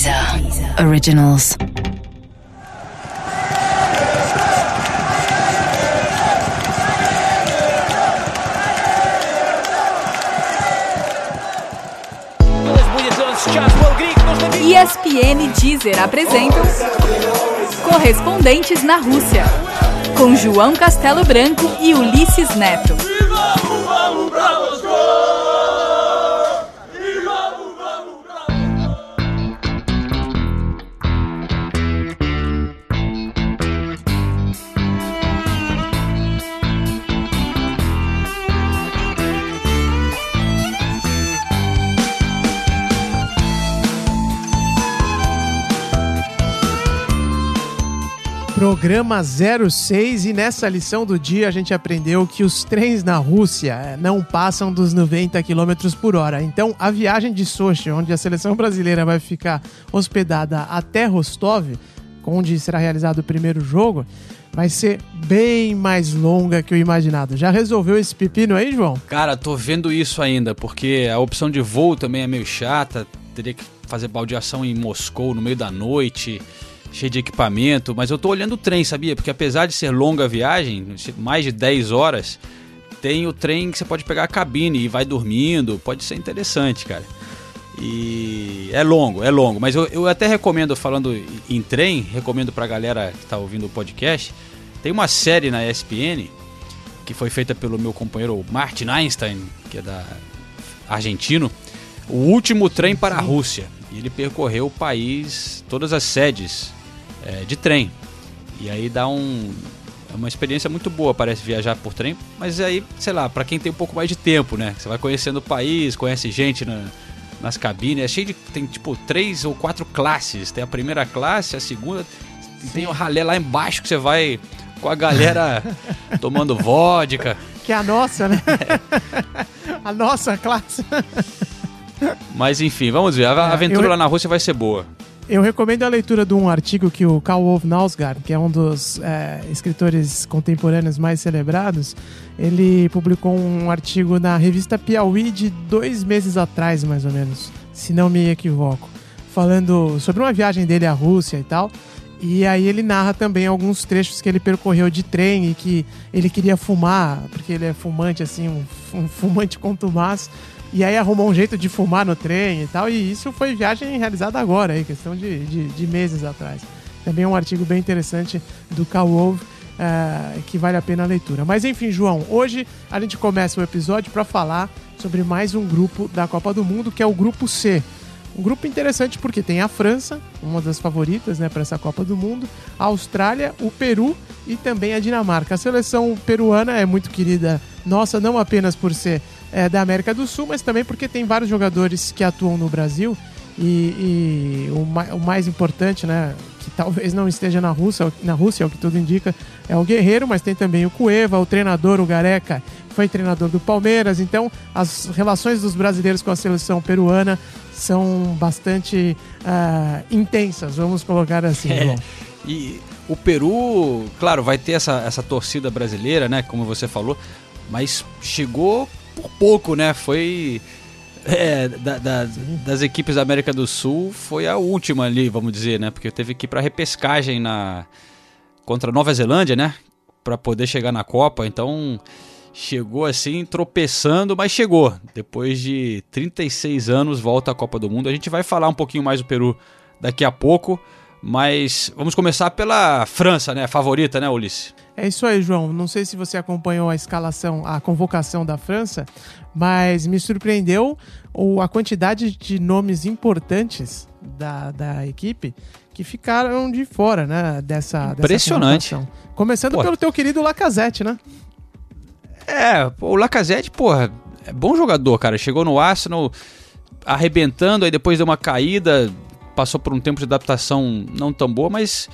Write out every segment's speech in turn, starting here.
Deezer Originals. ESPN Deezer apresentam Correspondentes na Rússia, com João Castelo Branco e Ulisses Neto. Programa 06 e nessa lição do dia a gente aprendeu que os trens na Rússia eh, não passam dos 90 km por hora. Então a viagem de Sochi, onde a seleção brasileira vai ficar hospedada até Rostov, onde será realizado o primeiro jogo, vai ser bem mais longa que o imaginado. Já resolveu esse pepino aí, João? Cara, tô vendo isso ainda, porque a opção de voo também é meio chata. Teria que fazer baldeação em Moscou no meio da noite cheio de equipamento, mas eu tô olhando o trem, sabia? Porque apesar de ser longa a viagem, mais de 10 horas, tem o trem que você pode pegar a cabine e vai dormindo, pode ser interessante, cara. E é longo, é longo, mas eu, eu até recomendo, falando em trem, recomendo pra galera que tá ouvindo o podcast, tem uma série na ESPN que foi feita pelo meu companheiro Martin Einstein, que é da argentino, o último trem para a Rússia. E ele percorreu o país, todas as sedes é, de trem. E aí dá um, é uma experiência muito boa, parece viajar por trem, mas aí, sei lá, para quem tem um pouco mais de tempo, né? Você vai conhecendo o país, conhece gente na, nas cabines, é cheio de. Tem tipo três ou quatro classes. Tem a primeira classe, a segunda, Sim. tem o ralé lá embaixo que você vai com a galera tomando vodka. Que é a nossa, né? a nossa classe. Mas enfim, vamos ver. A é, aventura eu... lá na Rússia vai ser boa. Eu recomendo a leitura de um artigo que o Karl Ove Nausgaard, que é um dos é, escritores contemporâneos mais celebrados, ele publicou um artigo na revista Piauí de dois meses atrás, mais ou menos, se não me equivoco, falando sobre uma viagem dele à Rússia e tal. E aí ele narra também alguns trechos que ele percorreu de trem e que ele queria fumar, porque ele é fumante, assim, um, um fumante contumaz. E aí arrumou um jeito de fumar no trem e tal. E isso foi viagem realizada agora, aí, questão de, de, de meses atrás. Também é um artigo bem interessante do Wolf, uh, que vale a pena a leitura. Mas enfim, João, hoje a gente começa o episódio para falar sobre mais um grupo da Copa do Mundo, que é o Grupo C. Um grupo interessante porque tem a França, uma das favoritas né, para essa Copa do Mundo, a Austrália, o Peru e também a Dinamarca. A seleção peruana é muito querida nossa, não apenas por ser é, da América do Sul, mas também porque tem vários jogadores que atuam no Brasil. E, e o, ma o, mais importante, né, que talvez não esteja na Rússia, na Rússia, é o que tudo indica, é o Guerreiro, mas tem também o Cueva, o treinador, o Gareca, foi treinador do Palmeiras. Então, as relações dos brasileiros com a seleção peruana são bastante uh, intensas, vamos colocar assim. É, e o Peru, claro, vai ter essa, essa torcida brasileira, né, como você falou, mas chegou por pouco, né? Foi. É, da, da, das equipes da América do Sul foi a última ali, vamos dizer, né? Porque teve que ir para repescagem na contra a Nova Zelândia, né? Para poder chegar na Copa. Então chegou assim tropeçando, mas chegou. Depois de 36 anos volta à Copa do Mundo. A gente vai falar um pouquinho mais do Peru daqui a pouco. Mas vamos começar pela França, né? Favorita, né, Ulisses? É isso aí, João. Não sei se você acompanhou a escalação, a convocação da França, mas me surpreendeu a quantidade de nomes importantes da, da equipe que ficaram de fora, né? Dessa, Impressionante. Dessa Começando Pô. pelo teu querido Lacazette, né? É, o Lacazette, porra, é bom jogador, cara. Chegou no Arsenal arrebentando, aí depois deu uma caída, passou por um tempo de adaptação não tão boa, mas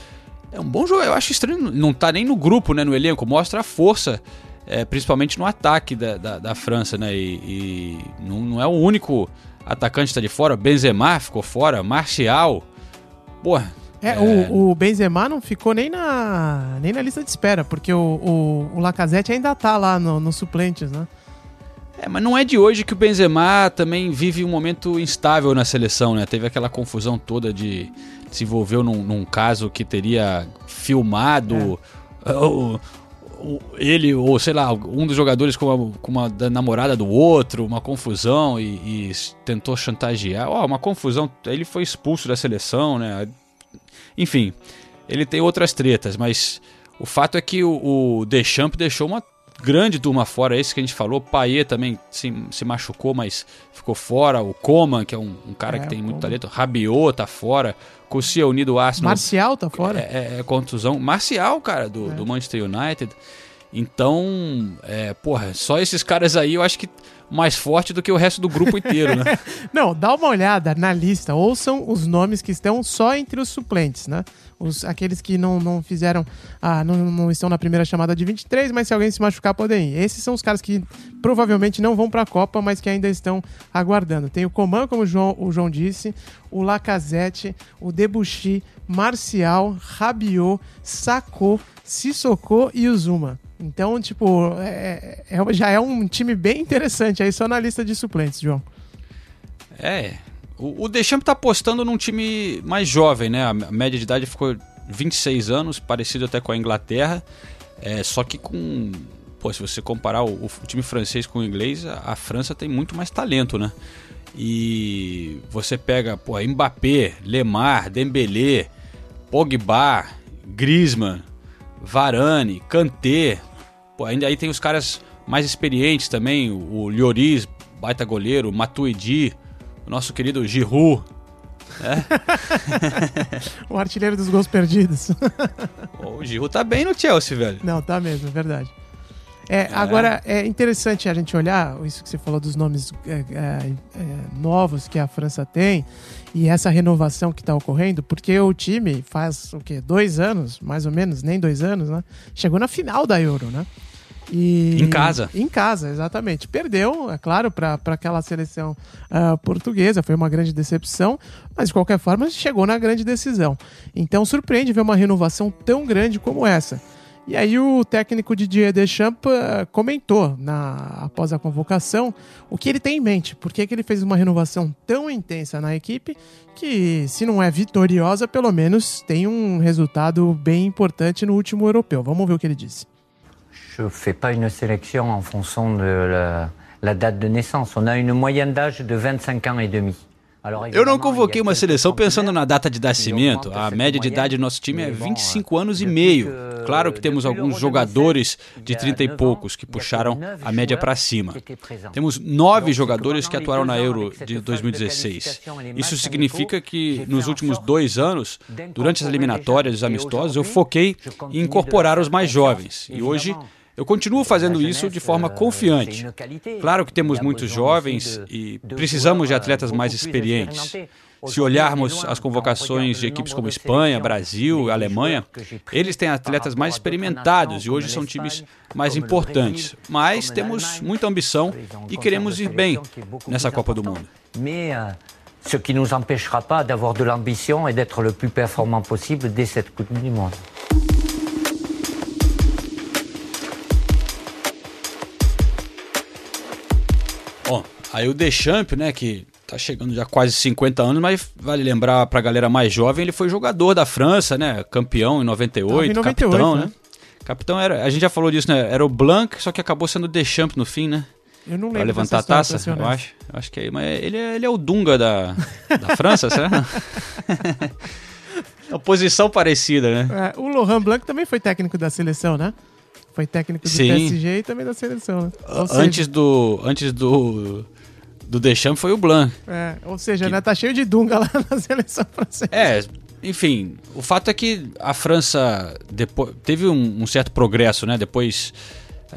é um bom jogo. Eu acho estranho não tá nem no grupo, né, no elenco. Mostra a força, é, principalmente no ataque da, da, da França, né? E, e não, não, é o único atacante que tá de fora. Benzema ficou fora, Marcial. Porra. É, é... O, o, Benzema não ficou nem na, nem na lista de espera, porque o, o, o Lacazette ainda tá lá no, no suplentes, né? É, mas não é de hoje que o Benzema também vive um momento instável na seleção, né? Teve aquela confusão toda de se envolveu num, num caso que teria filmado é. o, o, ele, ou sei lá, um dos jogadores com uma, com uma namorada do outro, uma confusão e, e tentou chantagear. Ó, oh, uma confusão. Ele foi expulso da seleção, né? Enfim, ele tem outras tretas, mas o fato é que o, o Deschamps deixou uma grande turma fora, esse que a gente falou. Paê também se, se machucou, mas ficou fora. O Coman, que é um, um cara é, que tem muito talento. Rabiot tá fora. Cossiel unido Arsenal. Marcial tá fora. É, é, é contusão. Marcial, cara, do, é. do Manchester United. Então, é, porra, só esses caras aí eu acho que mais forte do que o resto do grupo inteiro, né? Não, dá uma olhada na lista, ouçam os nomes que estão só entre os suplentes, né? Os, aqueles que não, não fizeram, ah, não, não estão na primeira chamada de 23, mas se alguém se machucar, podem ir. Esses são os caras que provavelmente não vão para a Copa, mas que ainda estão aguardando. Tem o Coman, como o João, o João disse, o Lacazette, o Debuchy, Marcial, Rabiot, Sacco, Sissoko e o Zuma. Então, tipo, é, é, é, já é um time bem interessante aí só na lista de suplentes, João. É. O, o Deschamps tá apostando num time mais jovem, né? A média de idade ficou 26 anos, parecido até com a Inglaterra. É, só que com. Pô, se você comparar o, o time francês com o inglês, a, a, França tem muito mais talento, né? E você pega, pô, Mbappé, Lemar, Dembélé, Pogba, Griezmann, Varane, Kanté. Pô, ainda aí tem os caras mais experientes também, o, o Lloris, baita goleiro, Matuidi, o nosso querido Giroud. É? o artilheiro dos gols perdidos. o Giroud tá bem no Chelsea, velho. Não, tá mesmo, é verdade. É, é, Agora, é interessante a gente olhar isso que você falou dos nomes é, é, é novos que a França tem e essa renovação que está ocorrendo, porque o time faz o quê? Dois anos, mais ou menos, nem dois anos, né? Chegou na final da Euro, né? E, em casa. Em casa, exatamente. Perdeu, é claro, para aquela seleção uh, portuguesa, foi uma grande decepção, mas de qualquer forma chegou na grande decisão. Então surpreende ver uma renovação tão grande como essa. E aí o técnico Didier Deschamps uh, comentou na, após a convocação o que ele tem em mente, por que ele fez uma renovação tão intensa na equipe que, se não é vitoriosa, pelo menos tem um resultado bem importante no último europeu. Vamos ver o que ele disse. Je ne fais pas une sélection en fonction de la, la date de naissance. On a une moyenne d'âge de 25 ans et demi. Eu não convoquei uma seleção pensando na data de nascimento. A média de idade do nosso time é 25 anos e meio. Claro que temos alguns jogadores de 30 e poucos que puxaram a média para cima. Temos nove jogadores que atuaram na Euro de 2016. Isso significa que nos últimos dois anos, durante as eliminatórias e os amistosos, eu foquei em incorporar os mais jovens. E hoje eu continuo fazendo isso de forma confiante. Claro que temos muitos jovens e precisamos de atletas mais experientes. Se olharmos as convocações de equipes como Espanha, Brasil, Alemanha, eles têm atletas mais experimentados e hoje são times mais importantes. Mas temos muita ambição e queremos ir bem nessa Copa do Mundo. Ce qui nous empêchera pas d'avoir de l'ambition et d'être le plus performant possible dès cette Coupe du Monde. Bom, aí o Deschamps, né, que tá chegando já quase 50 anos, mas vale lembrar pra galera mais jovem, ele foi jogador da França, né, campeão em 98, em 98 capitão, né? né? Capitão era, a gente já falou disso, né, era o Blanc, só que acabou sendo o Deschamps no fim, né? Eu não lembro pra levantar a taça, eu acho. Eu acho que é, mas ele é, ele é o Dunga da, da França, será? Uma posição parecida, né? É, o Laurent Blanc também foi técnico da seleção, né? Foi técnico do Sim. PSG e também da seleção. Né? Antes do. Antes do. Do Deschamps foi o Blanc. É, ou seja, que... né, tá cheio de Dunga lá na seleção francesa. É, enfim, o fato é que a França depois, teve um, um certo progresso, né? Depois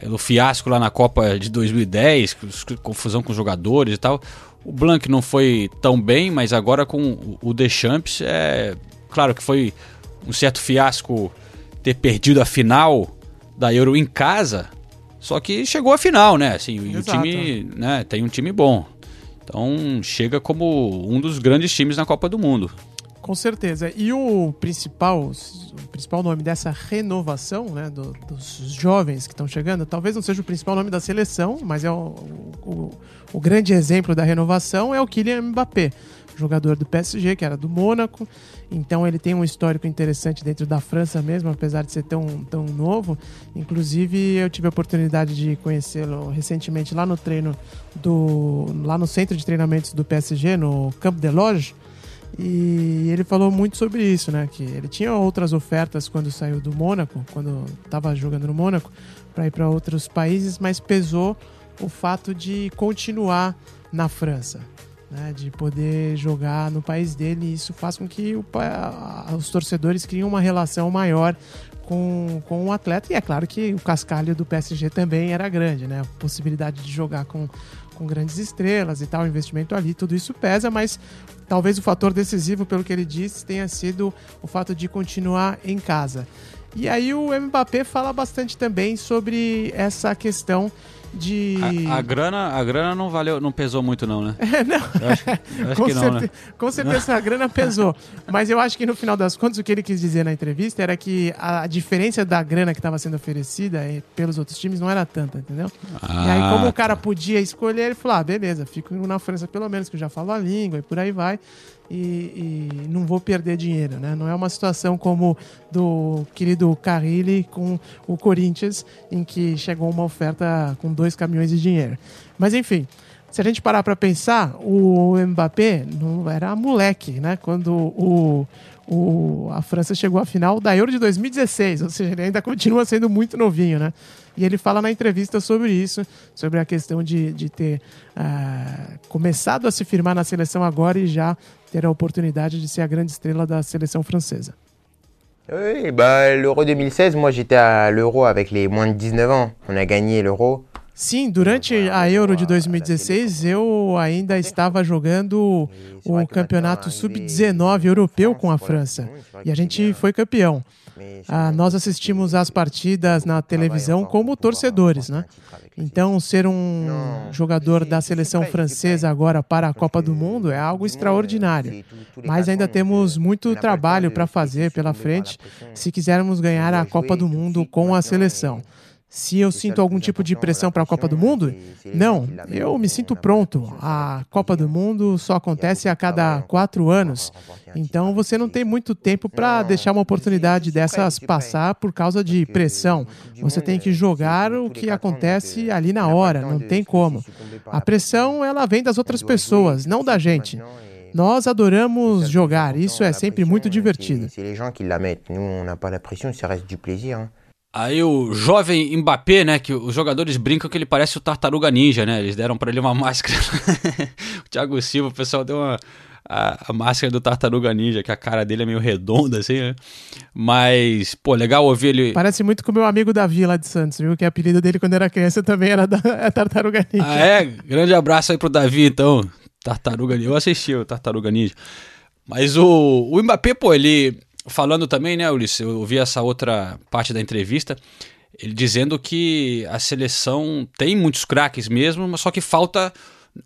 do fiasco lá na Copa de 2010, confusão com os jogadores e tal. O Blanc não foi tão bem, mas agora com o Deschamps, é claro que foi um certo fiasco ter perdido a final da Euro em casa, só que chegou à final, né? Assim, o time né, tem um time bom. Então chega como um dos grandes times na Copa do Mundo. Com certeza. E o principal, o principal nome dessa renovação, né, do, dos jovens que estão chegando, talvez não seja o principal nome da seleção, mas é o, o, o grande exemplo da renovação é o Kylian Mbappé, jogador do PSG, que era do Mônaco. Então ele tem um histórico interessante dentro da França mesmo, apesar de ser tão, tão novo. Inclusive eu tive a oportunidade de conhecê-lo recentemente lá no treino do lá no centro de treinamentos do PSG, no Camp de Loge. E ele falou muito sobre isso, né? Que ele tinha outras ofertas quando saiu do Mônaco, quando estava jogando no Mônaco, para ir para outros países, mas pesou o fato de continuar na França né, de poder jogar no país dele. E isso faz com que o, os torcedores criem uma relação maior com, com o atleta. E é claro que o cascalho do PSG também era grande, né? A possibilidade de jogar com, com grandes estrelas e tal, investimento ali, tudo isso pesa, mas talvez o fator decisivo, pelo que ele disse, tenha sido o fato de continuar em casa. E aí o Mbappé fala bastante também sobre essa questão de. A, a, grana, a grana não valeu, não pesou muito, não, né? É, não. Eu acho, eu acho com, não, né? com certeza a grana pesou. Mas eu acho que no final das contas, o que ele quis dizer na entrevista era que a diferença da grana que estava sendo oferecida eh, pelos outros times não era tanta, entendeu? Ah, e aí, como o cara tá. podia escolher, ele falou: ah, beleza, fico na França pelo menos, que eu já falo a língua e por aí vai e, e, não vou perder dinheiro, né? Não é uma situação como do querido Carrilli com o Corinthians, em que chegou uma oferta com dois caminhões de dinheiro. Mas enfim, se a gente parar para pensar, o Mbappé não era moleque, né? Quando o, o, a França chegou à final da Euro de 2016, ou seja, ele ainda continua sendo muito novinho, né? E ele fala na entrevista sobre isso, sobre a questão de, de ter uh, começado a se firmar na seleção agora e já ter a oportunidade de ser a grande estrela da seleção francesa. Oui, bah, l'Euro 2016, moi j'étais à l'Euro avec les moins de 19 ans. On a gagné l'Euro. Sim, durante a Euro de 2016 eu ainda estava jogando o campeonato sub-19 europeu com a França e a gente foi campeão. Ah, nós assistimos às partidas na televisão como torcedores, né? Então, ser um jogador da seleção francesa agora para a Copa do Mundo é algo extraordinário. Mas ainda temos muito trabalho para fazer pela frente se quisermos ganhar a Copa do Mundo com a seleção. Se eu sinto algum tipo de pressão para a Copa do Mundo? Não, eu me sinto pronto. A Copa do Mundo só acontece a cada quatro anos. Então você não tem muito tempo para deixar uma oportunidade dessas passar por causa de pressão. Você tem que jogar o que acontece ali na hora, não tem como. A pressão ela vem das outras pessoas, não da gente. Nós adoramos jogar, isso é sempre muito divertido. Se les gens qui la mettent, nous on n'a pas la pression, ça reste du plaisir. Aí o jovem Mbappé, né, que os jogadores brincam que ele parece o Tartaruga Ninja, né? Eles deram para ele uma máscara. o Thiago Silva, o pessoal deu uma a, a, máscara do Tartaruga Ninja, que a cara dele é meio redonda, assim, né? Mas, pô, legal ouvir ele. Parece muito com o meu amigo Davi lá de Santos, viu? Que o apelido dele quando era criança também era da, é Tartaruga Ninja. Ah, é? Grande abraço aí pro Davi, então. Tartaruga Ninja. Eu assisti o Tartaruga Ninja. Mas o, o Mbappé, pô, ele falando também, né, Ulisses, eu ouvi essa outra parte da entrevista, ele dizendo que a seleção tem muitos craques mesmo, mas só que falta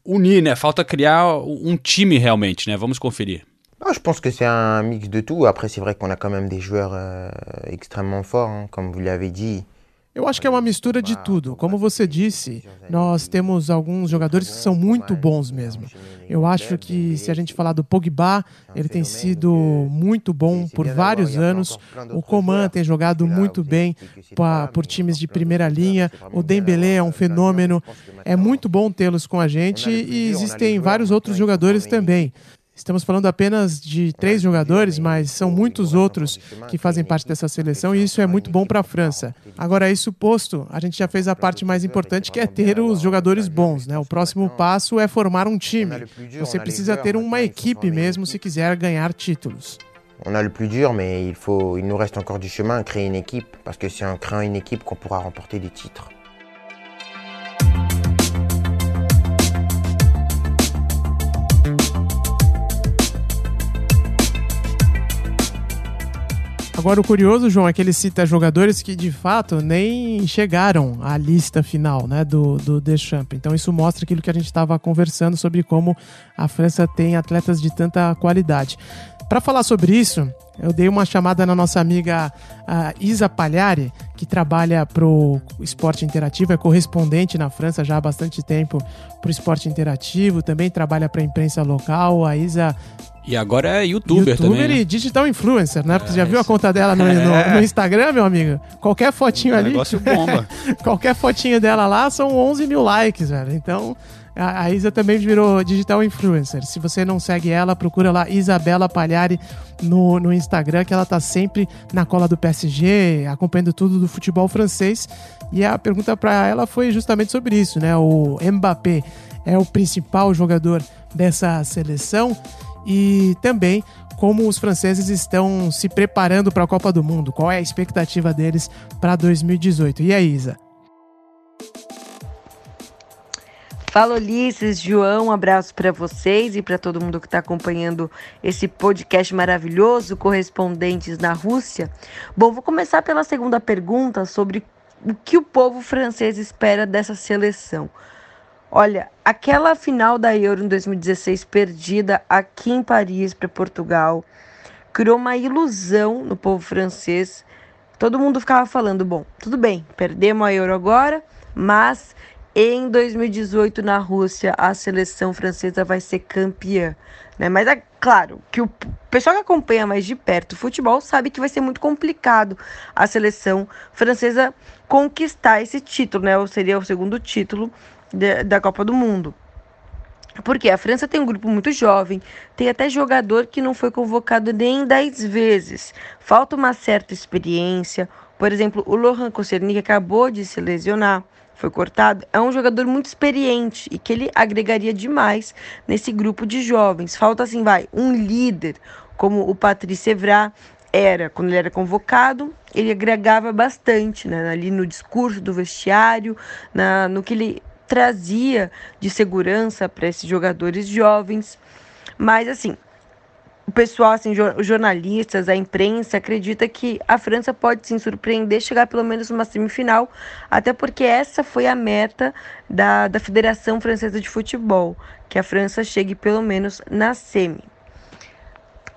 unir, né? Falta criar um time realmente, né? Vamos conferir. Ah, je pense que c'est un mix de tout. Après, c'est vrai qu'on a quand même des joueurs euh, extrêmement forts, hein, comme vous l'avez dit. Eu acho que é uma mistura de tudo. Como você disse, nós temos alguns jogadores que são muito bons mesmo. Eu acho que se a gente falar do Pogba, ele tem sido muito bom por vários anos. O Coman tem jogado muito bem por times de primeira linha. O Dembélé é um fenômeno. É muito bom tê-los com a gente e existem vários outros jogadores também. Estamos falando apenas de três jogadores, mas são muitos outros que fazem parte dessa seleção e isso é muito bom para a França. Agora, isso posto, a gente já fez a parte mais importante que é ter os jogadores bons. Né? O próximo passo é formar um time. Você precisa ter uma equipe mesmo se quiser ganhar títulos. On a le plus dur, mais il, faut, il nous reste encore du chemin à créer une équipe, parce que c'est en créant une équipe qu'on pourra remporter des titres. Agora, o curioso, João, é que ele cita jogadores que de fato nem chegaram à lista final né, do, do Deschamps. Então, isso mostra aquilo que a gente estava conversando sobre como a França tem atletas de tanta qualidade. Para falar sobre isso, eu dei uma chamada na nossa amiga Isa Palhari, que trabalha pro esporte interativo, é correspondente na França já há bastante tempo pro esporte interativo, também trabalha para a imprensa local. A Isa e agora é youtuber, YouTuber também. YouTuber né? e digital influencer, né? Porque você já viu a conta dela no, no, no Instagram, meu amigo? Qualquer fotinho o ali. negócio bomba. qualquer fotinho dela lá são 11 mil likes, velho. Então, a, a Isa também virou digital influencer. Se você não segue ela, procura lá Isabela Palhari no, no Instagram, que ela tá sempre na cola do PSG, acompanhando tudo do futebol francês. E a pergunta para ela foi justamente sobre isso, né? O Mbappé é o principal jogador dessa seleção e também como os franceses estão se preparando para a Copa do Mundo, qual é a expectativa deles para 2018. E aí, Isa? Fala Ulisses, João, um abraço para vocês e para todo mundo que está acompanhando esse podcast maravilhoso, Correspondentes na Rússia. Bom, vou começar pela segunda pergunta sobre o que o povo francês espera dessa seleção. Olha, aquela final da Euro em 2016 perdida aqui em Paris para Portugal criou uma ilusão no povo francês. Todo mundo ficava falando: bom, tudo bem, perdemos a Euro agora, mas em 2018 na Rússia a seleção francesa vai ser campeã. Né? Mas é claro que o pessoal que acompanha mais de perto o futebol sabe que vai ser muito complicado a seleção francesa conquistar esse título, né? Ou seria o segundo título de, da Copa do Mundo. Porque a França tem um grupo muito jovem, tem até jogador que não foi convocado nem 10 vezes. Falta uma certa experiência. Por exemplo, o Laurent Koscielny, acabou de se lesionar, foi cortado, é um jogador muito experiente e que ele agregaria demais nesse grupo de jovens. Falta assim, vai, um líder, como o Patrice Evra era, quando ele era convocado, ele agregava bastante, né, ali no discurso do vestiário, na, no que ele trazia de segurança para esses jogadores jovens. Mas assim, o pessoal, assim, os jornalistas, a imprensa acredita que a França pode sim surpreender, chegar pelo menos numa semifinal, até porque essa foi a meta da, da Federação Francesa de Futebol, que a França chegue pelo menos na semi.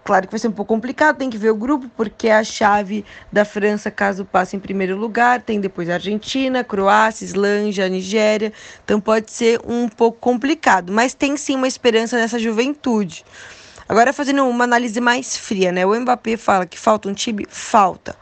Claro que vai ser um pouco complicado, tem que ver o grupo, porque a chave da França, caso passe em primeiro lugar, tem depois a Argentina, Croácia, Islândia, Nigéria. Então pode ser um pouco complicado, mas tem sim uma esperança nessa juventude. Agora, fazendo uma análise mais fria, né? O Mbappé fala que falta um time? Falta.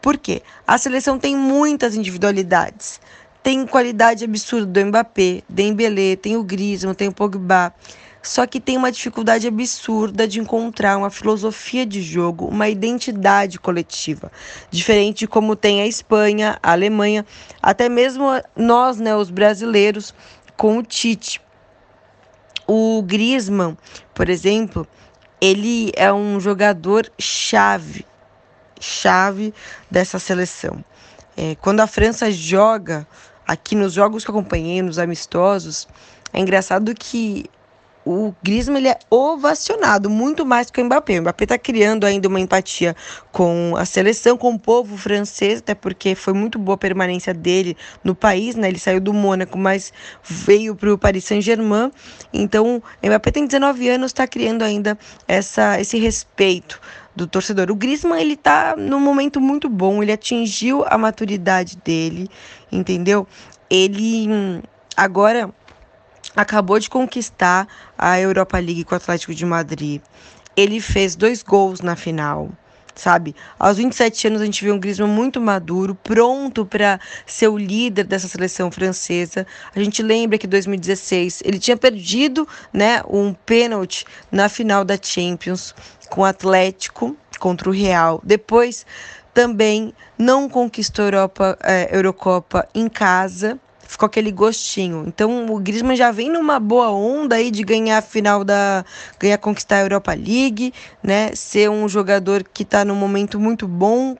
Por quê? A seleção tem muitas individualidades. Tem qualidade absurda do Mbappé, Dembélé, tem o Griezmann, tem o Pogba só que tem uma dificuldade absurda de encontrar uma filosofia de jogo, uma identidade coletiva, diferente de como tem a Espanha, a Alemanha, até mesmo nós, né, os brasileiros, com o Tite. O Griezmann, por exemplo, ele é um jogador chave, chave dessa seleção. É, quando a França joga, aqui nos jogos que acompanhei, nos amistosos, é engraçado que o Griezmann ele é ovacionado muito mais que o Mbappé. O Mbappé está criando ainda uma empatia com a seleção, com o povo francês, até porque foi muito boa a permanência dele no país, né? Ele saiu do Mônaco, mas veio para o Paris Saint-Germain. Então, o Mbappé tem 19 anos, está criando ainda essa, esse respeito do torcedor. O Griezmann ele está num momento muito bom, ele atingiu a maturidade dele, entendeu? Ele hum, agora acabou de conquistar a Europa League com o Atlético de Madrid. Ele fez dois gols na final, sabe? Aos 27 anos a gente viu um Griezmann muito maduro, pronto para ser o líder dessa seleção francesa. A gente lembra que em 2016 ele tinha perdido, né, um pênalti na final da Champions com o Atlético contra o Real. Depois também não conquistou a Europa, é, Eurocopa em casa ficou aquele gostinho. Então o Griezmann já vem numa boa onda aí de ganhar a final da ganhar conquistar a Europa League, né? Ser um jogador que está num momento muito bom,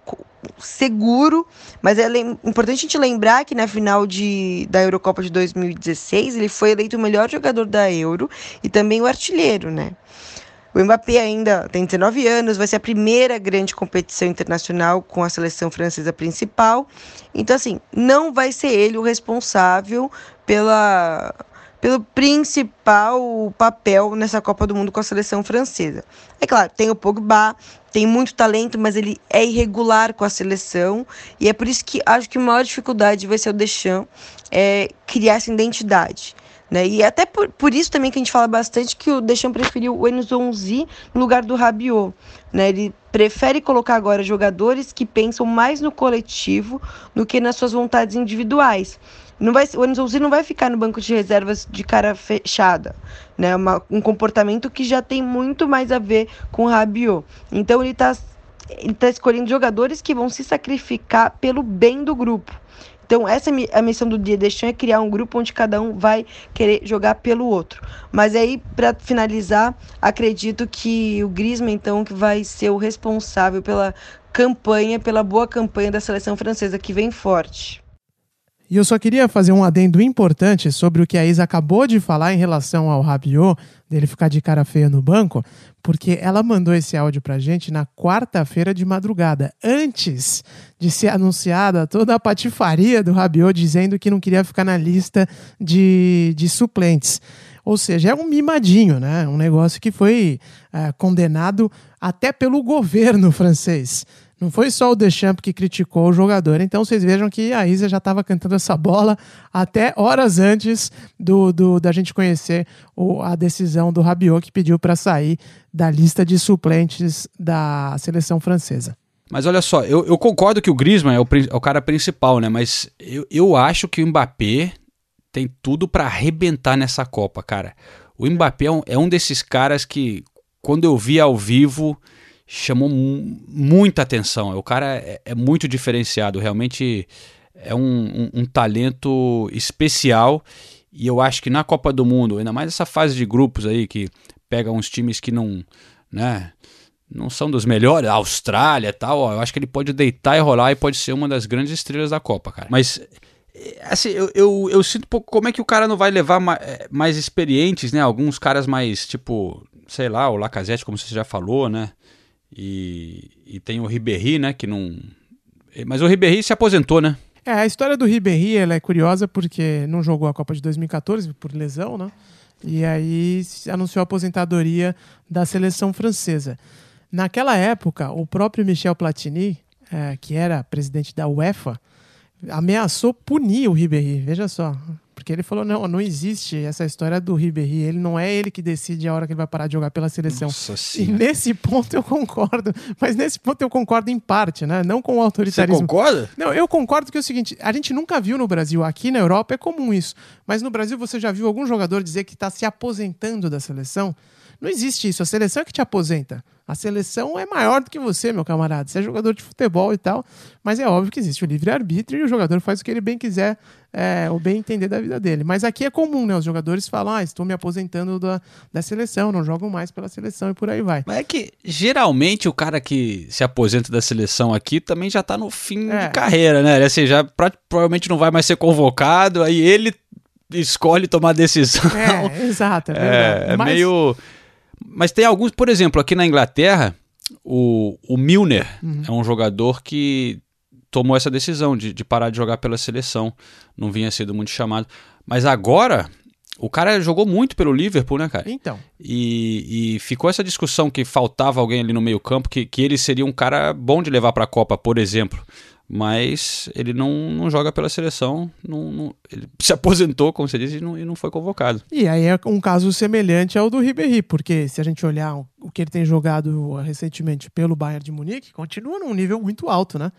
seguro, mas é importante a gente lembrar que na final de, da Eurocopa de 2016 ele foi eleito o melhor jogador da Euro e também o artilheiro, né? O Mbappé ainda tem 19 anos, vai ser a primeira grande competição internacional com a seleção francesa principal. Então, assim, não vai ser ele o responsável pela, pelo principal papel nessa Copa do Mundo com a seleção francesa. É claro, tem o Pogba, tem muito talento, mas ele é irregular com a seleção e é por isso que acho que a maior dificuldade vai ser o Deschamps é, criar essa identidade. Né? E até por, por isso também que a gente fala bastante que o Deschamps preferiu o Enzonzi no lugar do Rabiot. Né? Ele prefere colocar agora jogadores que pensam mais no coletivo do que nas suas vontades individuais. Não vai, o Enzonzi não vai ficar no banco de reservas de cara fechada. Né? Uma, um comportamento que já tem muito mais a ver com o Rabiot. Então ele está ele tá escolhendo jogadores que vão se sacrificar pelo bem do grupo. Então, essa é a missão do Dia Deschamps é criar um grupo onde cada um vai querer jogar pelo outro. Mas aí, para finalizar, acredito que o Griezmann, então, que vai ser o responsável pela campanha, pela boa campanha da seleção francesa, que vem forte. E eu só queria fazer um adendo importante sobre o que a Isa acabou de falar em relação ao Rabiot, dele ficar de cara feia no banco, porque ela mandou esse áudio pra gente na quarta-feira de madrugada, antes de ser anunciada toda a patifaria do Rabiot dizendo que não queria ficar na lista de, de suplentes. Ou seja, é um mimadinho, né? Um negócio que foi é, condenado até pelo governo francês. Não foi só o Deschamps que criticou o jogador. Então vocês vejam que a Isa já estava cantando essa bola até horas antes do, do da gente conhecer o, a decisão do Rabiot que pediu para sair da lista de suplentes da seleção francesa. Mas olha só, eu, eu concordo que o Griezmann é o, é o cara principal, né? Mas eu, eu acho que o Mbappé tem tudo para arrebentar nessa Copa, cara. O Mbappé é um, é um desses caras que, quando eu vi ao vivo, chamou muita atenção. O cara é, é muito diferenciado, realmente é um, um, um, talento especial. E eu acho que na Copa do Mundo, ainda mais essa fase de grupos aí, que pega uns times que não, né, não são dos melhores, a Austrália e tal, ó, eu acho que ele pode deitar e rolar e pode ser uma das grandes estrelas da Copa, cara. Mas assim, eu, eu, eu sinto um pouco como é que o cara não vai levar mais, eh, mais experientes, né? Alguns caras mais, tipo, sei lá, o Lacazette, como você já falou, né? E, e tem o Ribéry, né, que não... Mas o Ribéry se aposentou, né? É, a história do Ribéry ela é curiosa porque não jogou a Copa de 2014 por lesão, né? E aí anunciou a aposentadoria da seleção francesa. Naquela época, o próprio Michel Platini, é, que era presidente da UEFA, ameaçou punir o Ribéry. Veja só, porque ele falou: não, não existe essa história do Ribéry. Ele não é ele que decide a hora que ele vai parar de jogar pela seleção. Nossa e nesse ponto eu concordo. Mas nesse ponto eu concordo em parte, né? Não com o autoritarismo. Você concorda? Não, eu concordo que é o seguinte: a gente nunca viu no Brasil, aqui na Europa é comum isso. Mas no Brasil você já viu algum jogador dizer que está se aposentando da seleção? Não existe isso. A seleção é que te aposenta. A seleção é maior do que você, meu camarada. Você é jogador de futebol e tal, mas é óbvio que existe o livre-arbítrio e o jogador faz o que ele bem quiser, é, o bem entender da vida dele. Mas aqui é comum, né? Os jogadores falam, ah, estou me aposentando da, da seleção, não jogam mais pela seleção e por aí vai. Mas é que geralmente o cara que se aposenta da seleção aqui também já está no fim é. de carreira, né? Assim, já provavelmente não vai mais ser convocado, aí ele escolhe tomar decisão. É, exato, é, é, é Mas... meio mas tem alguns, por exemplo, aqui na Inglaterra, o, o Milner uhum. é um jogador que tomou essa decisão de, de parar de jogar pela seleção. Não vinha sendo muito chamado. Mas agora, o cara jogou muito pelo Liverpool, né, cara? Então. E, e ficou essa discussão que faltava alguém ali no meio-campo, que, que ele seria um cara bom de levar para a Copa, por exemplo mas ele não, não joga pela seleção, não, não, ele se aposentou, como você disse, e não, e não foi convocado. E aí é um caso semelhante ao do Ribéry, porque se a gente olhar o que ele tem jogado recentemente pelo Bayern de Munique, continua num nível muito alto, né?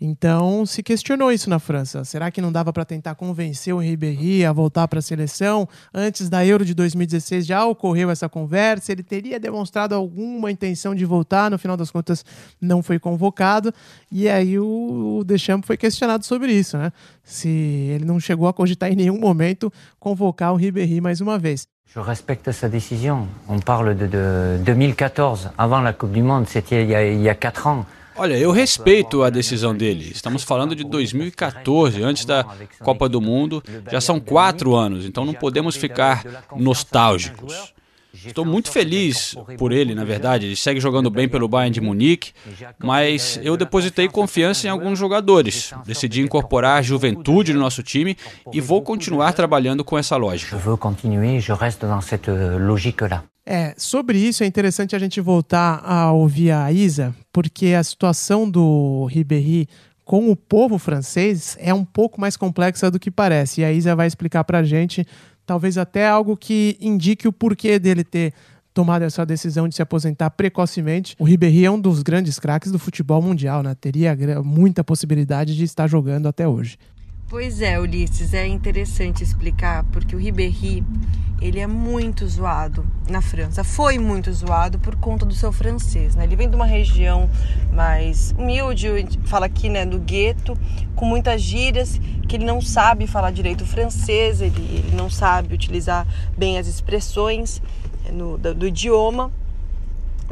Então se questionou isso na França. Será que não dava para tentar convencer o Ribéry a voltar para a seleção? Antes da Euro de 2016 já ocorreu essa conversa. Ele teria demonstrado alguma intenção de voltar. No final das contas, não foi convocado. E aí o Deschamps foi questionado sobre isso, né? Se ele não chegou a cogitar em nenhum momento convocar o Ribéry mais uma vez. Je respecte sa décision. On parle de, de 2014, avant la Coupe du Monde, c'était il, il y a 4 ans. Olha, eu respeito a decisão dele. Estamos falando de 2014, antes da Copa do Mundo. Já são quatro anos, então não podemos ficar nostálgicos. Estou muito feliz por ele, na verdade. Ele segue jogando bem pelo Bayern de Munique, mas eu depositei confiança em alguns jogadores. Decidi incorporar a juventude no nosso time e vou continuar trabalhando com essa lógica. É, sobre isso é interessante a gente voltar a ouvir a Isa, porque a situação do Ribéry com o povo francês é um pouco mais complexa do que parece. E a Isa vai explicar pra gente, talvez até algo que indique o porquê dele ter tomado essa decisão de se aposentar precocemente. O Ribéry é um dos grandes craques do futebol mundial, né? Teria muita possibilidade de estar jogando até hoje. Pois é, Ulisses, é interessante explicar, porque o Ribéry, ele é muito zoado na França. Foi muito zoado por conta do seu francês, né? Ele vem de uma região mais humilde, fala aqui, né, do gueto, com muitas gírias, que ele não sabe falar direito francês, ele, ele não sabe utilizar bem as expressões eh, no, do, do idioma.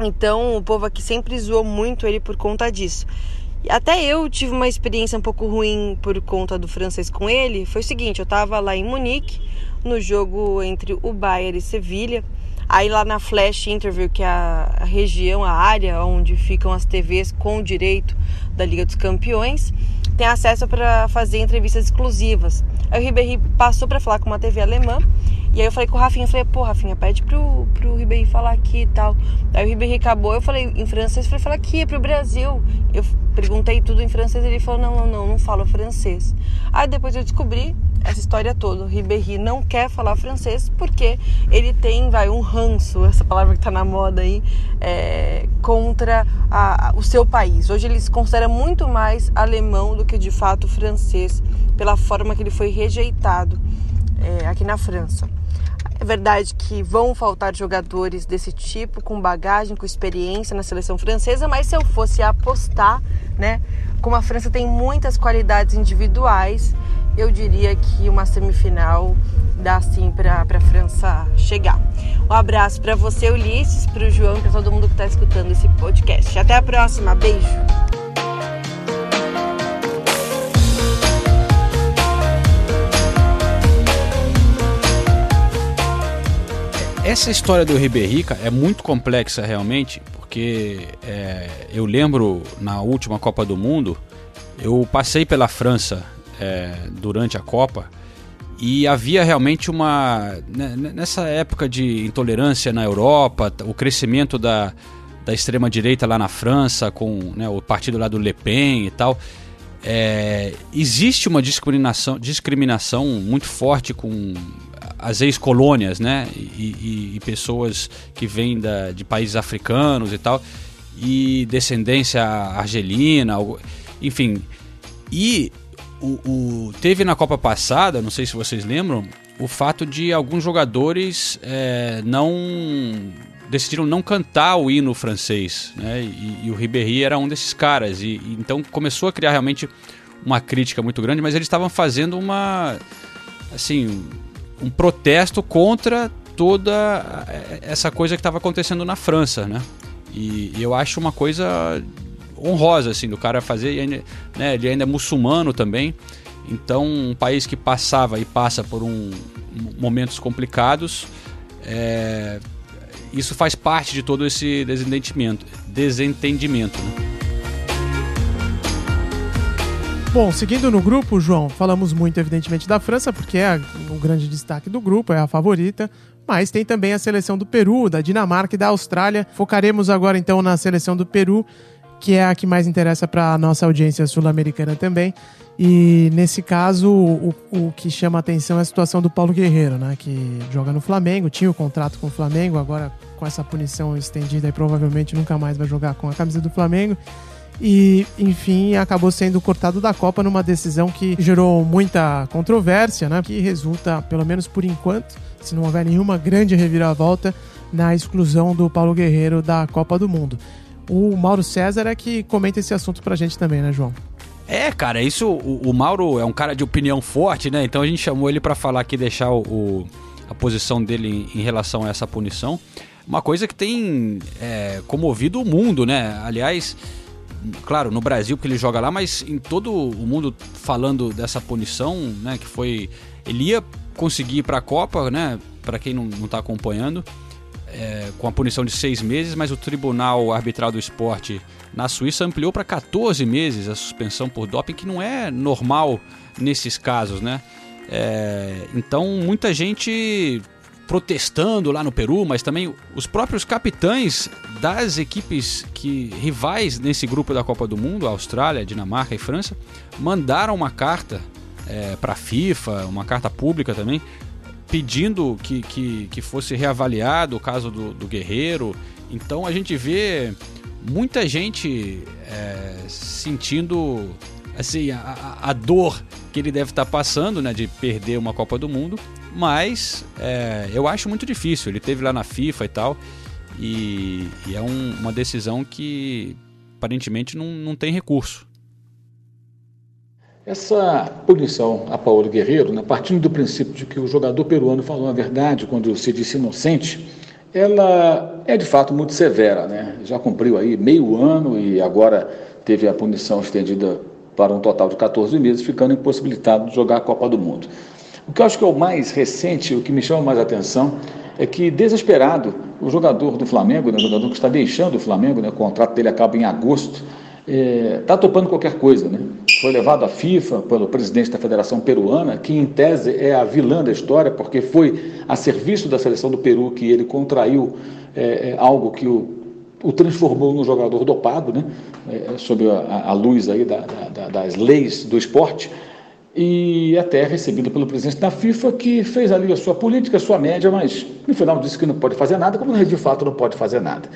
Então, o povo aqui sempre zoou muito ele por conta disso. Até eu tive uma experiência um pouco ruim por conta do francês com ele. Foi o seguinte, eu tava lá em Munique, no jogo entre o Bayern e Sevilha. Aí lá na Flash Interview, que é a região, a área onde ficam as TVs com direito da Liga dos Campeões, tem acesso para fazer entrevistas exclusivas. Aí o Ribéry passou para falar com uma TV alemã. E aí eu falei com o Rafinha, falei, pô, Rafinha, pede pro, pro Ribéry falar aqui e tal. Aí o Ribéry acabou, eu falei em francês, falei, fala aqui, é pro Brasil. Eu perguntei tudo em francês, ele falou, não, não, não, não falo francês. Aí depois eu descobri essa história toda. Ribéry não quer falar francês porque ele tem, vai, um ranço, essa palavra que tá na moda aí, é, contra a, o seu país. Hoje ele se considera muito mais alemão do que de fato francês, pela forma que ele foi rejeitado é, aqui na França. É verdade que vão faltar jogadores desse tipo, com bagagem, com experiência na seleção francesa, mas se eu fosse apostar, né, como a França tem muitas qualidades individuais, eu diria que uma semifinal dá sim para a França chegar. Um abraço para você, Ulisses, para o João e para todo mundo que está escutando esse podcast. Até a próxima, beijo! Essa história do cara, é muito complexa realmente, porque é, eu lembro na última Copa do Mundo, eu passei pela França é, durante a Copa e havia realmente uma. né, Nessa época de intolerância na Europa, o crescimento da, da extrema-direita lá na França, com né, o partido lá do Le Pen e tal. É, existe uma discriminação, discriminação muito forte com as ex-colônias, né? E, e- e pessoas que vêm da- de países africanos e tal, e descendência argelina, enfim. E o, o- teve na Copa passada, não sei se vocês lembram, o fato de alguns jogadores é, não decidiram não cantar o hino francês, né? E, e o Ribéry era um desses caras. E, e então começou a criar realmente uma crítica muito grande, mas eles estavam fazendo uma assim um protesto contra toda essa coisa que estava acontecendo na França, né? E, e eu acho uma coisa honrosa assim do cara fazer, e ainda, né? Ele ainda é muçulmano também. Então, um país que passava e passa por um, momentos complicados, é, isso faz parte de todo esse desentendimento, desentendimento. Né? Bom, seguindo no grupo, João, falamos muito, evidentemente, da França, porque é o grande destaque do grupo, é a favorita. Mas tem também a seleção do Peru, da Dinamarca e da Austrália. Focaremos agora, então, na seleção do Peru, que é a que mais interessa para a nossa audiência sul-americana também. E nesse caso, o, o que chama atenção é a situação do Paulo Guerreiro, né? Que joga no Flamengo, tinha o contrato com o Flamengo, agora com essa punição estendida e provavelmente nunca mais vai jogar com a camisa do Flamengo. E, enfim, acabou sendo cortado da Copa numa decisão que gerou muita controvérsia, né? Que resulta, pelo menos por enquanto, se não houver nenhuma grande reviravolta, na exclusão do Paulo Guerreiro da Copa do Mundo. O Mauro César é que comenta esse assunto pra gente também, né, João? É, cara, isso. O, o Mauro é um cara de opinião forte, né? Então a gente chamou ele para falar aqui, deixar o, o- a posição dele em, em relação a essa punição. Uma coisa que tem é, comovido o mundo, né? Aliás, claro, no Brasil, porque ele joga lá, mas em todo o mundo falando dessa punição, né? Que foi. Ele ia conseguir ir pra Copa, né? Pra quem não, não tá acompanhando. É, com a punição de seis meses, mas o Tribunal Arbitral do Esporte na Suíça ampliou para 14 meses a suspensão por doping, que não é normal nesses casos, né? É, então, muita gente protestando lá no Peru, mas também os próprios capitães das equipes que rivais nesse grupo da Copa do Mundo, Austrália, Dinamarca e França, mandaram uma carta é, para a FIFA, uma carta pública também, pedindo que, que, que fosse reavaliado o caso do, do Guerreiro. Então a gente vê muita gente é, sentindo assim a, a, dor que ele deve estar passando, né, de perder uma Copa do Mundo. Mas é, eu acho muito difícil. Ele teve lá na FIFA e tal, e, e é um, uma decisão que aparentemente não, não tem recurso. Essa punição a Paulo Guerreiro, né, partindo do princípio de que o jogador peruano falou a verdade quando se disse inocente, ela é de fato muito severa. Né? Já cumpriu aí meio ano e agora teve a punição estendida para um total de 14 meses, ficando impossibilitado de jogar a Copa do Mundo. O que eu acho que é o mais recente, o que me chama mais atenção, é que, desesperado, o jogador do Flamengo, né, o jogador que está deixando o Flamengo, né, o contrato dele acaba em agosto, está é, tá topando qualquer coisa. Né? Foi levado à FIFA pelo presidente da Federação Peruana, que em tese é a vilã da história, porque foi a serviço da seleção do Peru que ele contraiu é, é, algo que o, o, transformou num jogador dopado, né? É, sob a, a, luz aí da, da, das leis do esporte e até recebido pelo presidente da FIFA, que fez ali a sua política, a sua média, mas no final disse que não pode fazer nada, como de fato não pode fazer nada.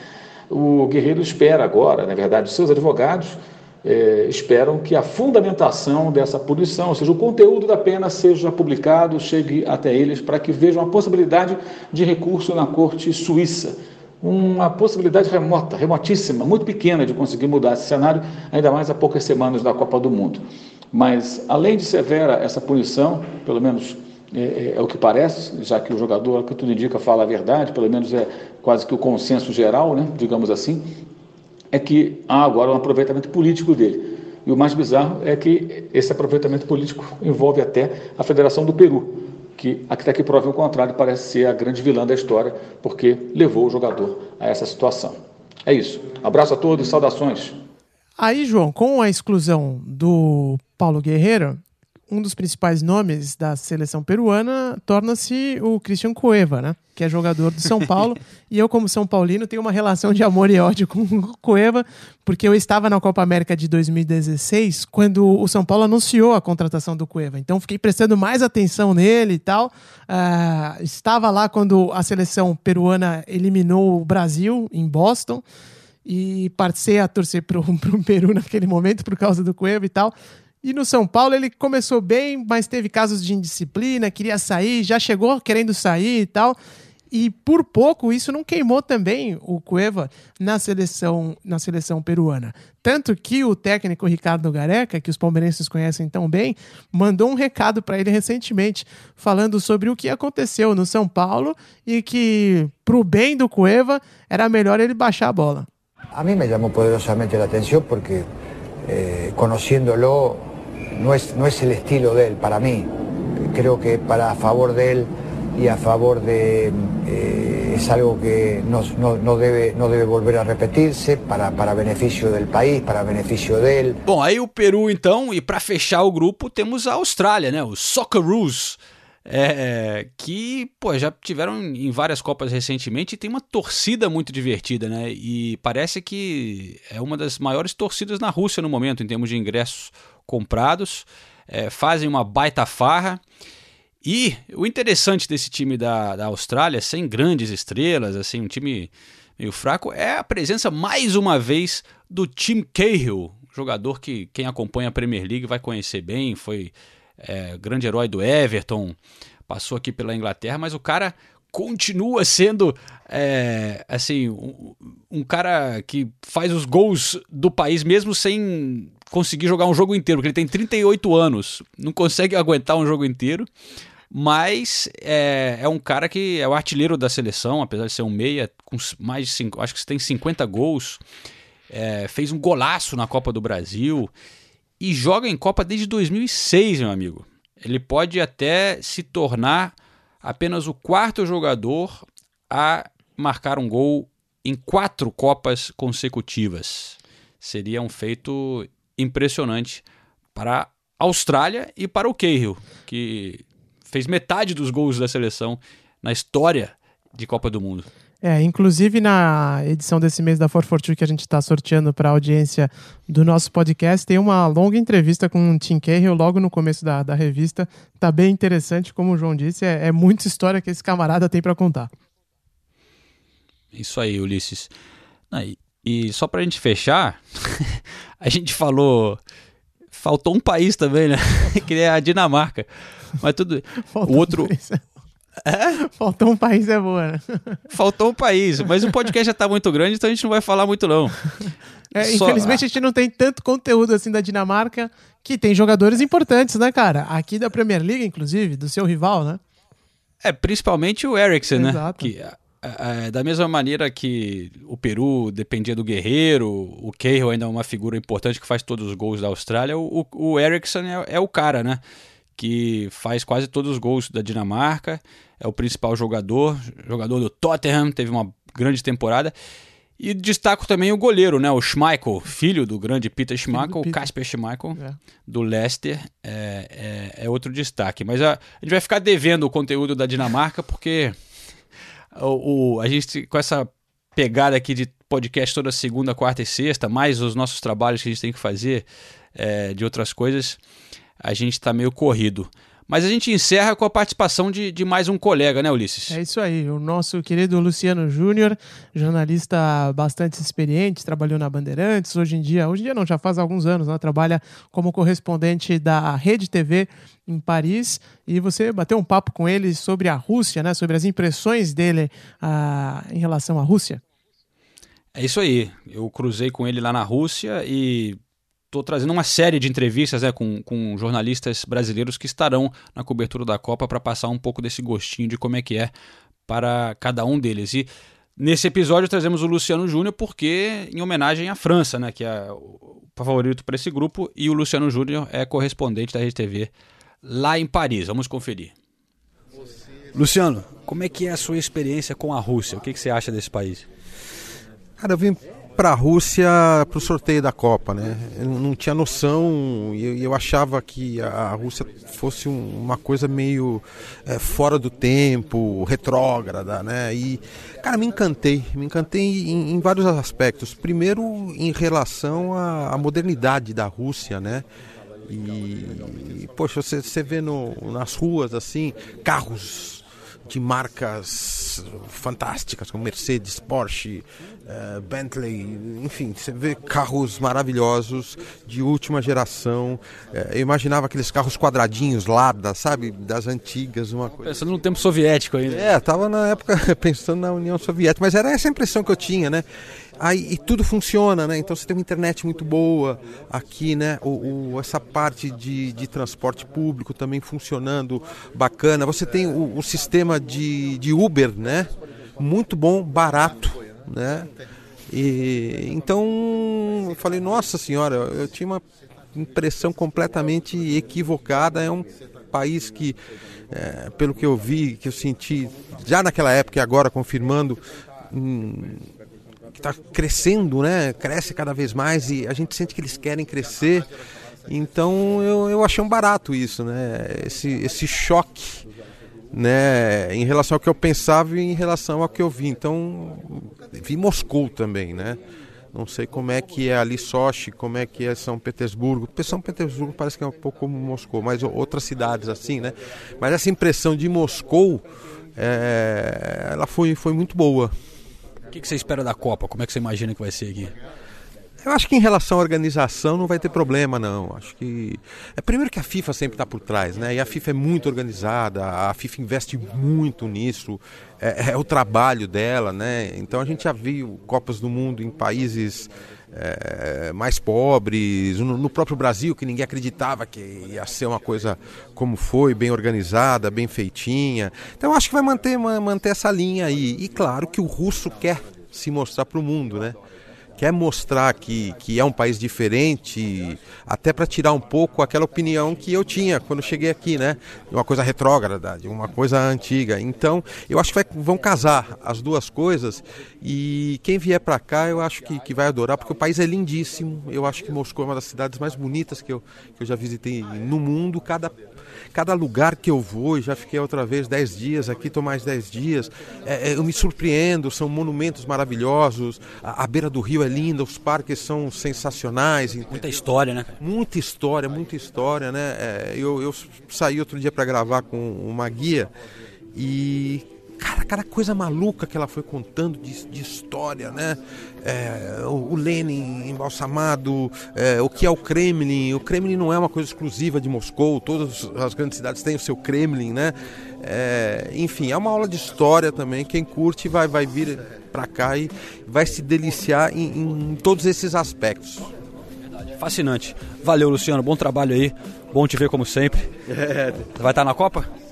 O Guerreiro espera agora, na verdade, seus advogados é, esperam que a fundamentação dessa punição, ou seja, o conteúdo da pena seja publicado, chegue até eles para que vejam a possibilidade de recurso na corte suíça. Uma possibilidade remota, remotíssima, muito pequena de conseguir mudar esse cenário, ainda mais a poucas semanas da Copa do Mundo. Mas, além de severa essa punição, pelo menos é, é, é, o que parece, já que o jogador, que tudo indica, fala a verdade, pelo menos é quase que o consenso geral, né, digamos assim, é que há agora um aproveitamento político dele. E o mais bizarro é que esse aproveitamento político envolve até a Federação do Peru, que até que prove o contrário parece ser a grande vilã da história, porque levou o jogador a essa situação. É isso. Abraço a todos, saudações. Aí, João, com a exclusão do Paulo Guerreiro, um dos principais nomes da seleção peruana torna-se o Christian Cueva, né? Que é jogador do São Paulo. e eu, como São Paulino, tenho uma relação de amor e ódio com o Cueva, porque eu estava na Copa América de 2016 quando o São Paulo anunciou a contratação do Cueva. Então fiquei prestando mais atenção nele e tal. Uh, estava lá quando a seleção peruana eliminou o Brasil em Boston e passei a torcer para o Peru naquele momento por causa do Cueva e tal. E no São Paulo ele começou bem, mas teve casos de indisciplina, queria sair, já chegou querendo sair e tal. E por pouco isso não queimou também o Cueva na seleção, na seleção peruana. Tanto que o técnico Ricardo Gareca, que os palmeirenses conhecem tão bem, mandou um recado para ele recentemente, falando sobre o que aconteceu no São Paulo e que, para o bem do Cueva, era melhor ele baixar a bola. A mim me chamou poderosamente a atenção porque, eh, conociéndolo, no es, no es el estilo de él para mí. Creo que para a favor de él y a favor de eh, es algo que no, no, no, debe, no deve volver a repetirse para, para benefício do país, para benefício dele. Bom, aí o Peru então, e para fechar o grupo temos a Austrália, né? Os Socceroos. É, que pô, já tiveram em várias Copas recentemente e tem uma torcida muito divertida, né? E parece que é uma das maiores torcidas na Rússia no momento, em termos de ingressos comprados, é, fazem uma baita farra. E o interessante desse time da, da Austrália, sem grandes estrelas, assim, um time meio fraco, é a presença mais uma vez do Tim Cahill, jogador que quem acompanha a Premier League vai conhecer bem, foi é, grande herói do Everton, passou aqui pela Inglaterra, mas o cara continua sendo é, assim um, um, cara que faz os gols do país mesmo sem conseguir jogar um jogo inteiro, porque ele tem 38 anos, não consegue aguentar um jogo inteiro, mas é, é um cara que é o artilheiro da seleção, apesar de ser um meia, com mais de cinco, acho que tem 50 gols, é, fez um golaço na Copa do Brasil e joga em Copa desde 2006, meu amigo. Ele pode até se tornar apenas o quarto jogador a marcar um gol em quatro Copas consecutivas. Seria um feito impressionante para a Austrália e para o Cahill, que fez metade dos gols da seleção na história de Copa do Mundo. É, inclusive na edição desse mês da 442 que a gente está sorteando para a audiência do nosso podcast, tem uma longa entrevista com o Tim Cahill logo no começo da, da revista. Tá bem interessante, como o João disse, é, é muita história que esse camarada tem para contar. Isso aí, Ulisses. e, e só para a gente fechar, a gente falou. Faltou um país também, né? que é a Dinamarca. Mas tudo. Faltou o outro. Um é? Faltou um país é boa, né? Faltou um país, mas o podcast já tá muito grande, então a gente não vai falar muito, não. É, Só... Infelizmente a gente não tem tanto conteúdo assim da Dinamarca, que tem jogadores importantes, né, cara? Aqui da Premier League, inclusive, do seu rival, né? É, principalmente o Eriksen, né? Exato. Que, é, é, da mesma maneira que o Peru dependia do Guerreiro, o Cahill ainda é uma figura importante que faz todos os gols da Austrália, o, o Eriksen é, é o cara, né? que faz quase todos os gols da Dinamarca, é o principal jogador, jogador do Tottenham, teve uma grande temporada. E destaco também o goleiro, né? O Schmeichel, filho do grande Peter Schmeichel, o Casper Schmeichel, é. do Leicester, é, é, é, outro destaque. Mas a, a gente vai ficar devendo o conteúdo da Dinamarca, porque o, o, a gente, com essa pegada aqui de podcast toda segunda, quarta e sexta, mais os nossos trabalhos que a gente tem que fazer é, de outras coisas, a gente está meio corrido. Mas a gente encerra com a participação de, de mais um colega, né, Ulisses? É isso aí, o nosso querido Luciano Júnior, jornalista bastante experiente, trabalhou na Bandeirantes, hoje em dia, hoje em dia não, já faz alguns anos, né, trabalha como correspondente da Rede TV em Paris, e você bateu um papo com ele sobre a Rússia, né, sobre as impressões dele ah, em relação à Rússia. É isso aí, eu cruzei com ele lá na Rússia e estou trazendo uma série de entrevistas né, com, com jornalistas brasileiros que estarão na cobertura da Copa para passar um pouco desse gostinho de como é que é para cada um deles. E nesse episódio trazemos o Luciano Júnior porque em homenagem à França, né, que é o favorito para esse grupo, e o Luciano Júnior é correspondente da Rede TV lá em Paris. Vamos conferir. Luciano, como é que é a sua experiência com a Rússia? O que, que você acha desse país? Cara, eu vim para a Rússia para o sorteio da Copa, né? Eu não tinha noção e eu, eu, achava que a Rússia fosse um, uma coisa meio é, fora do tempo, retrógrada, né? E cara, me encantei, me encantei em, em vários aspectos. Primeiro, em relação à, à modernidade da Rússia, né? E, poxa, você, você vê no, nas ruas assim carros de marcas fantásticas como Mercedes, Porsche, uh, Bentley, enfim, você vê carros maravilhosos de última geração. Uh, eu imaginava aqueles carros quadradinhos Lada, sabe, das antigas, uma coisa. Pensando no tempo soviético ainda. É, tava na época pensando na União Soviética, mas era essa a impressão que eu tinha, né? Aí, e tudo funciona, né? Então você tem uma internet muito boa aqui, né? O, o essa parte de, de transporte público também funcionando bacana. Você tem o, o sistema de, de Uber, né? Muito bom, barato, né? E, então eu falei, nossa senhora, eu tinha uma impressão completamente equivocada. É um país que, é, pelo que eu vi, que eu senti já naquela época e agora confirmando, hum, está crescendo, né? Cresce cada vez mais e a gente sente que eles querem crescer. Então eu, eu achei um barato isso, né? Esse, esse choque, né? Em relação ao que eu pensava e em relação ao que eu vi. Então vi Moscou também, né? Não sei como é que é ali Sochi, como é que é São Petersburgo. São Petersburgo parece que é um pouco como Moscou, mas outras cidades assim, né? Mas essa impressão de Moscou, é, ela foi, foi muito boa que, que você espera da Copa? Como é que você imagina que vai ser aqui? Eu acho que em relação à organização não vai ter problema, não. Acho que. É primeiro que a FIFA sempre está por trás, né? E a FIFA é muito organizada, a FIFA investe muito nisso, é, é, o trabalho dela, né? Então a gente já viu Copas do Mundo em países é, mais pobres, no, no, próprio Brasil, que ninguém acreditava que ia ser uma coisa como foi, bem organizada, bem feitinha. Então acho que vai manter, manter essa linha aí. E claro que o russo quer se mostrar para o mundo, né? Quer mostrar que, que é um país diferente, até para tirar um pouco aquela opinião que eu tinha quando cheguei aqui, né? Uma coisa retrógrada, uma coisa antiga. Então, eu acho que vai, vão casar as duas coisas e quem vier para cá, eu acho que, que vai adorar, porque o país é lindíssimo. Eu acho que Moscou é uma das cidades mais bonitas que eu, que eu já visitei no mundo. Cada cada lugar que eu vou, já fiquei outra vez 10 dias, aqui estou mais 10 dias, é, é, eu me surpreendo, são monumentos maravilhosos, a, a, beira do rio é linda, os parques são sensacionais. Muita história, né? Muita história, muita história, né? É, eu, eu saí outro dia para gravar com uma guia e cara, cada coisa maluca que ela foi contando de, de história, né? É, o, o, Lenin embalsamado, é, o que é o Kremlin. O Kremlin não é uma coisa exclusiva de Moscou, todas as grandes cidades têm o seu Kremlin, né? É, enfim, é uma aula de história também. Quem curte vai, vai vir para cá e vai se deliciar em, em todos esses aspectos. Fascinante. Valeu, Luciano. Bom trabalho aí. Bom te ver como sempre. É. Vai estar na Copa?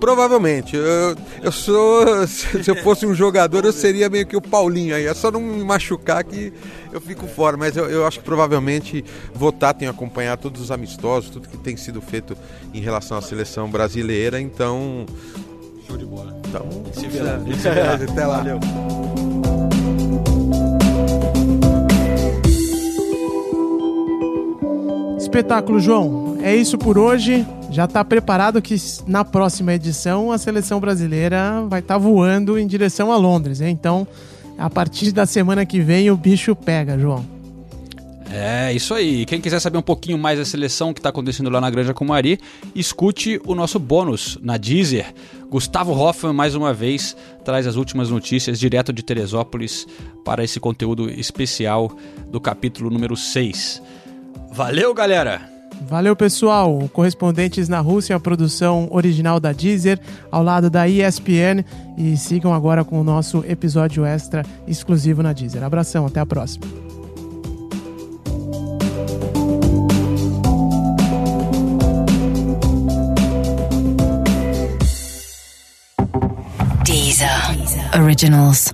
Provavelmente. Eu, eu sou. Se eu fosse um jogador, eu seria meio que o Paulinho aí. É só não me machucar que eu fico fora. Mas eu, eu acho que provavelmente votar, tenho acompanhado todos os amistosos, tudo que tem sido feito em relação à seleção brasileira. Então. Show de bola. Então, se vê lá. Até lá. Valeu. Espetáculo, João. É isso por hoje já está preparado que na próxima edição a seleção brasileira vai estar tá voando em direção a Londres, hein? Então, a partir da semana que vem o bicho pega, João. É, isso aí. Quem quiser saber um pouquinho mais da seleção que está acontecendo lá na Granja Comari, escute o nosso bônus na Deezer. Gustavo Hoffman, mais uma vez, traz as últimas notícias direto de Teresópolis para esse conteúdo especial do capítulo número 6. Valeu, galera! Valeu, pessoal. Correspondentes na Rússia, a produção original da Deezer, ao lado da ESPN. E sigam agora com o nosso episódio extra exclusivo na Deezer. Abração, até a próxima. Deezer. Originals.